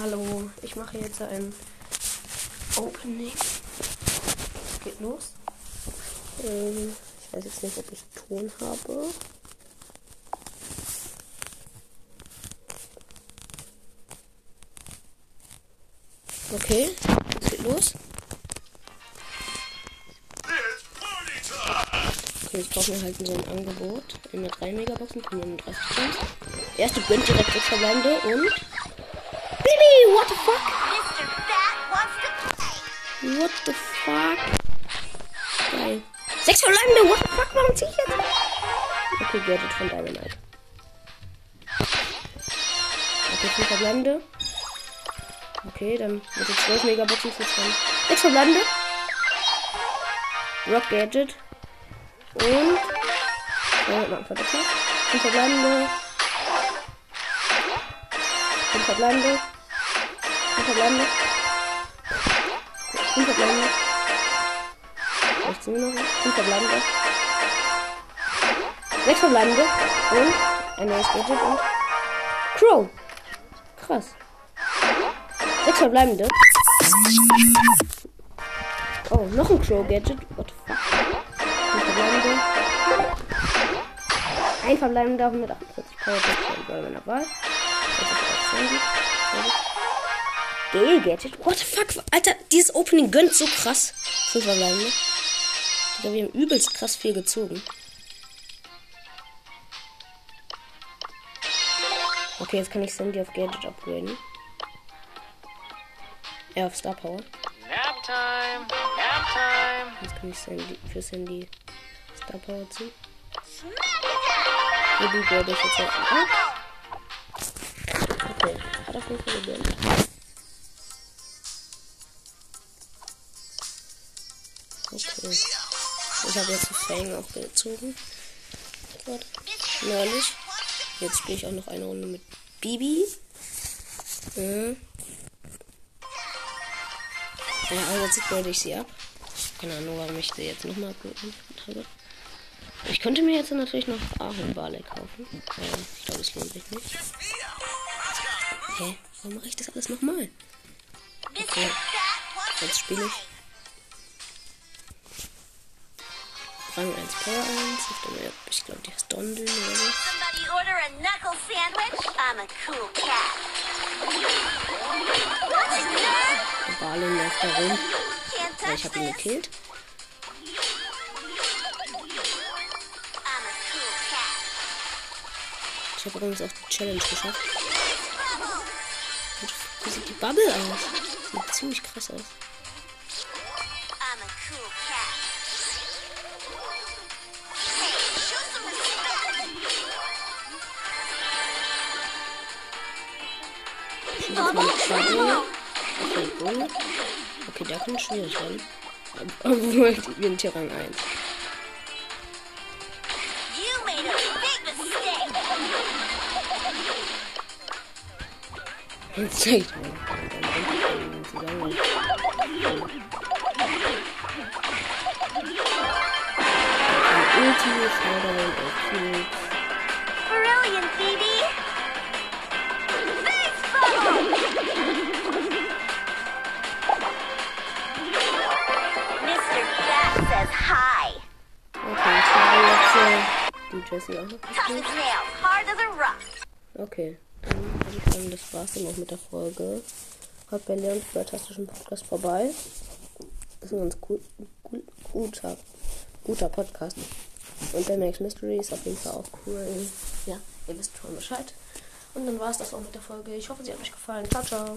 Hallo, ich mache jetzt ein Opening. Geht los. Ähm, ich weiß jetzt nicht, ob ich Ton habe. Okay, es geht los. Okay, jetzt brauchen wir halt so ein Angebot. In 3 Megaboxen, 35 Cent. Erste gönnt direkt 6 Verbleibende und. Bibi, what the fuck? Mr. Fat wants to play. What the fuck? Geil. 6 Verbleibende, what the fuck? Warum zieh ich jetzt? Okay, Gadget von Dynamite. Okay, 5 Verbleibende. Okay, dann wird es 12 Megaboxen für 20. 6 Verbleibende. Rock Gadget. Und. Ja, noch ein Verdoppler. 5 Verbleibende. 5 Verbleibende. 5 Verbleibende. 5 Verbleibende. 16 Minuten. 5 Verbleibende. 6 Verbleibende. Und ein neues Gadget und Crow. Krass. 6 Verbleibende. Oh, noch ein Crow Gadget. What the fuck? Ein Verbleibende. Ein Verbleibender 148 Powerpunkte bei meiner Wahl. Das ist Gale Gadget. What the fuck? Alter, dieses Opening gönnt so krass. 5 Verbleibende. Digga, wir haben übelst krass viel gezogen. Okay, jetzt kann ich Sandy auf Gadget upgraden. Ja, auf Star Power. Nap time, nap time. Jetzt kann ich Sandy, für Sandy Star Power ziehen. Baby ich jetzt halt ab. Okay, hat auf jeden Fall Okay. Ich habe jetzt Fang auch gezogen. Warte. Neulich. Jetzt spiele ich auch noch eine Runde mit Bibi. Ja. Ja, aber jetzt upgrade ich sie ab. Keine Ahnung, warum ich sie jetzt nochmal upgraden habe. Ich könnte mir jetzt natürlich noch Ahorn Barley kaufen. Ja, ich glaube, es lohnt sich nicht. Hä? Warum mache ich das alles nochmal? Okay, jetzt spiele ich. Rang 1 Power 1. Auf der Map, ich glaube, die heißt Dondel oder so. somebody order a knuckle sandwich. I'm a cool cat. What's nerd? Der Barley läuft da rum. Ja, ich habe ihn gekillt. Ich habe übrigens auch die Challenge geschafft. Wie sieht die Bubble aus? Sieht ziemlich krass aus. Ich eine Bubble. Okay, Bull. Okay, der kann schwierig werden. Obwohl, sind hier Rang 1. You made a big mistake. Jetzt zeig ich mal. Zusammen. Ulti, Sliderman, Cube. Brilliant, Phoebe. Die Jessie auch noch gespielt. Okay, dann würde ich sagen, das war's dann auch mit der Folge. Hört bei Leons fantastischen Podcast vorbei. Das ist ein ganz cool, cool, guter, guter Podcast. Und der Max Mystery ist auf jeden Fall auch cool. Ja, ihr wisst schon Bescheid. Und dann war's das auch mit der Folge. Ich hoffe, sie hat euch gefallen. Ciao, ciao.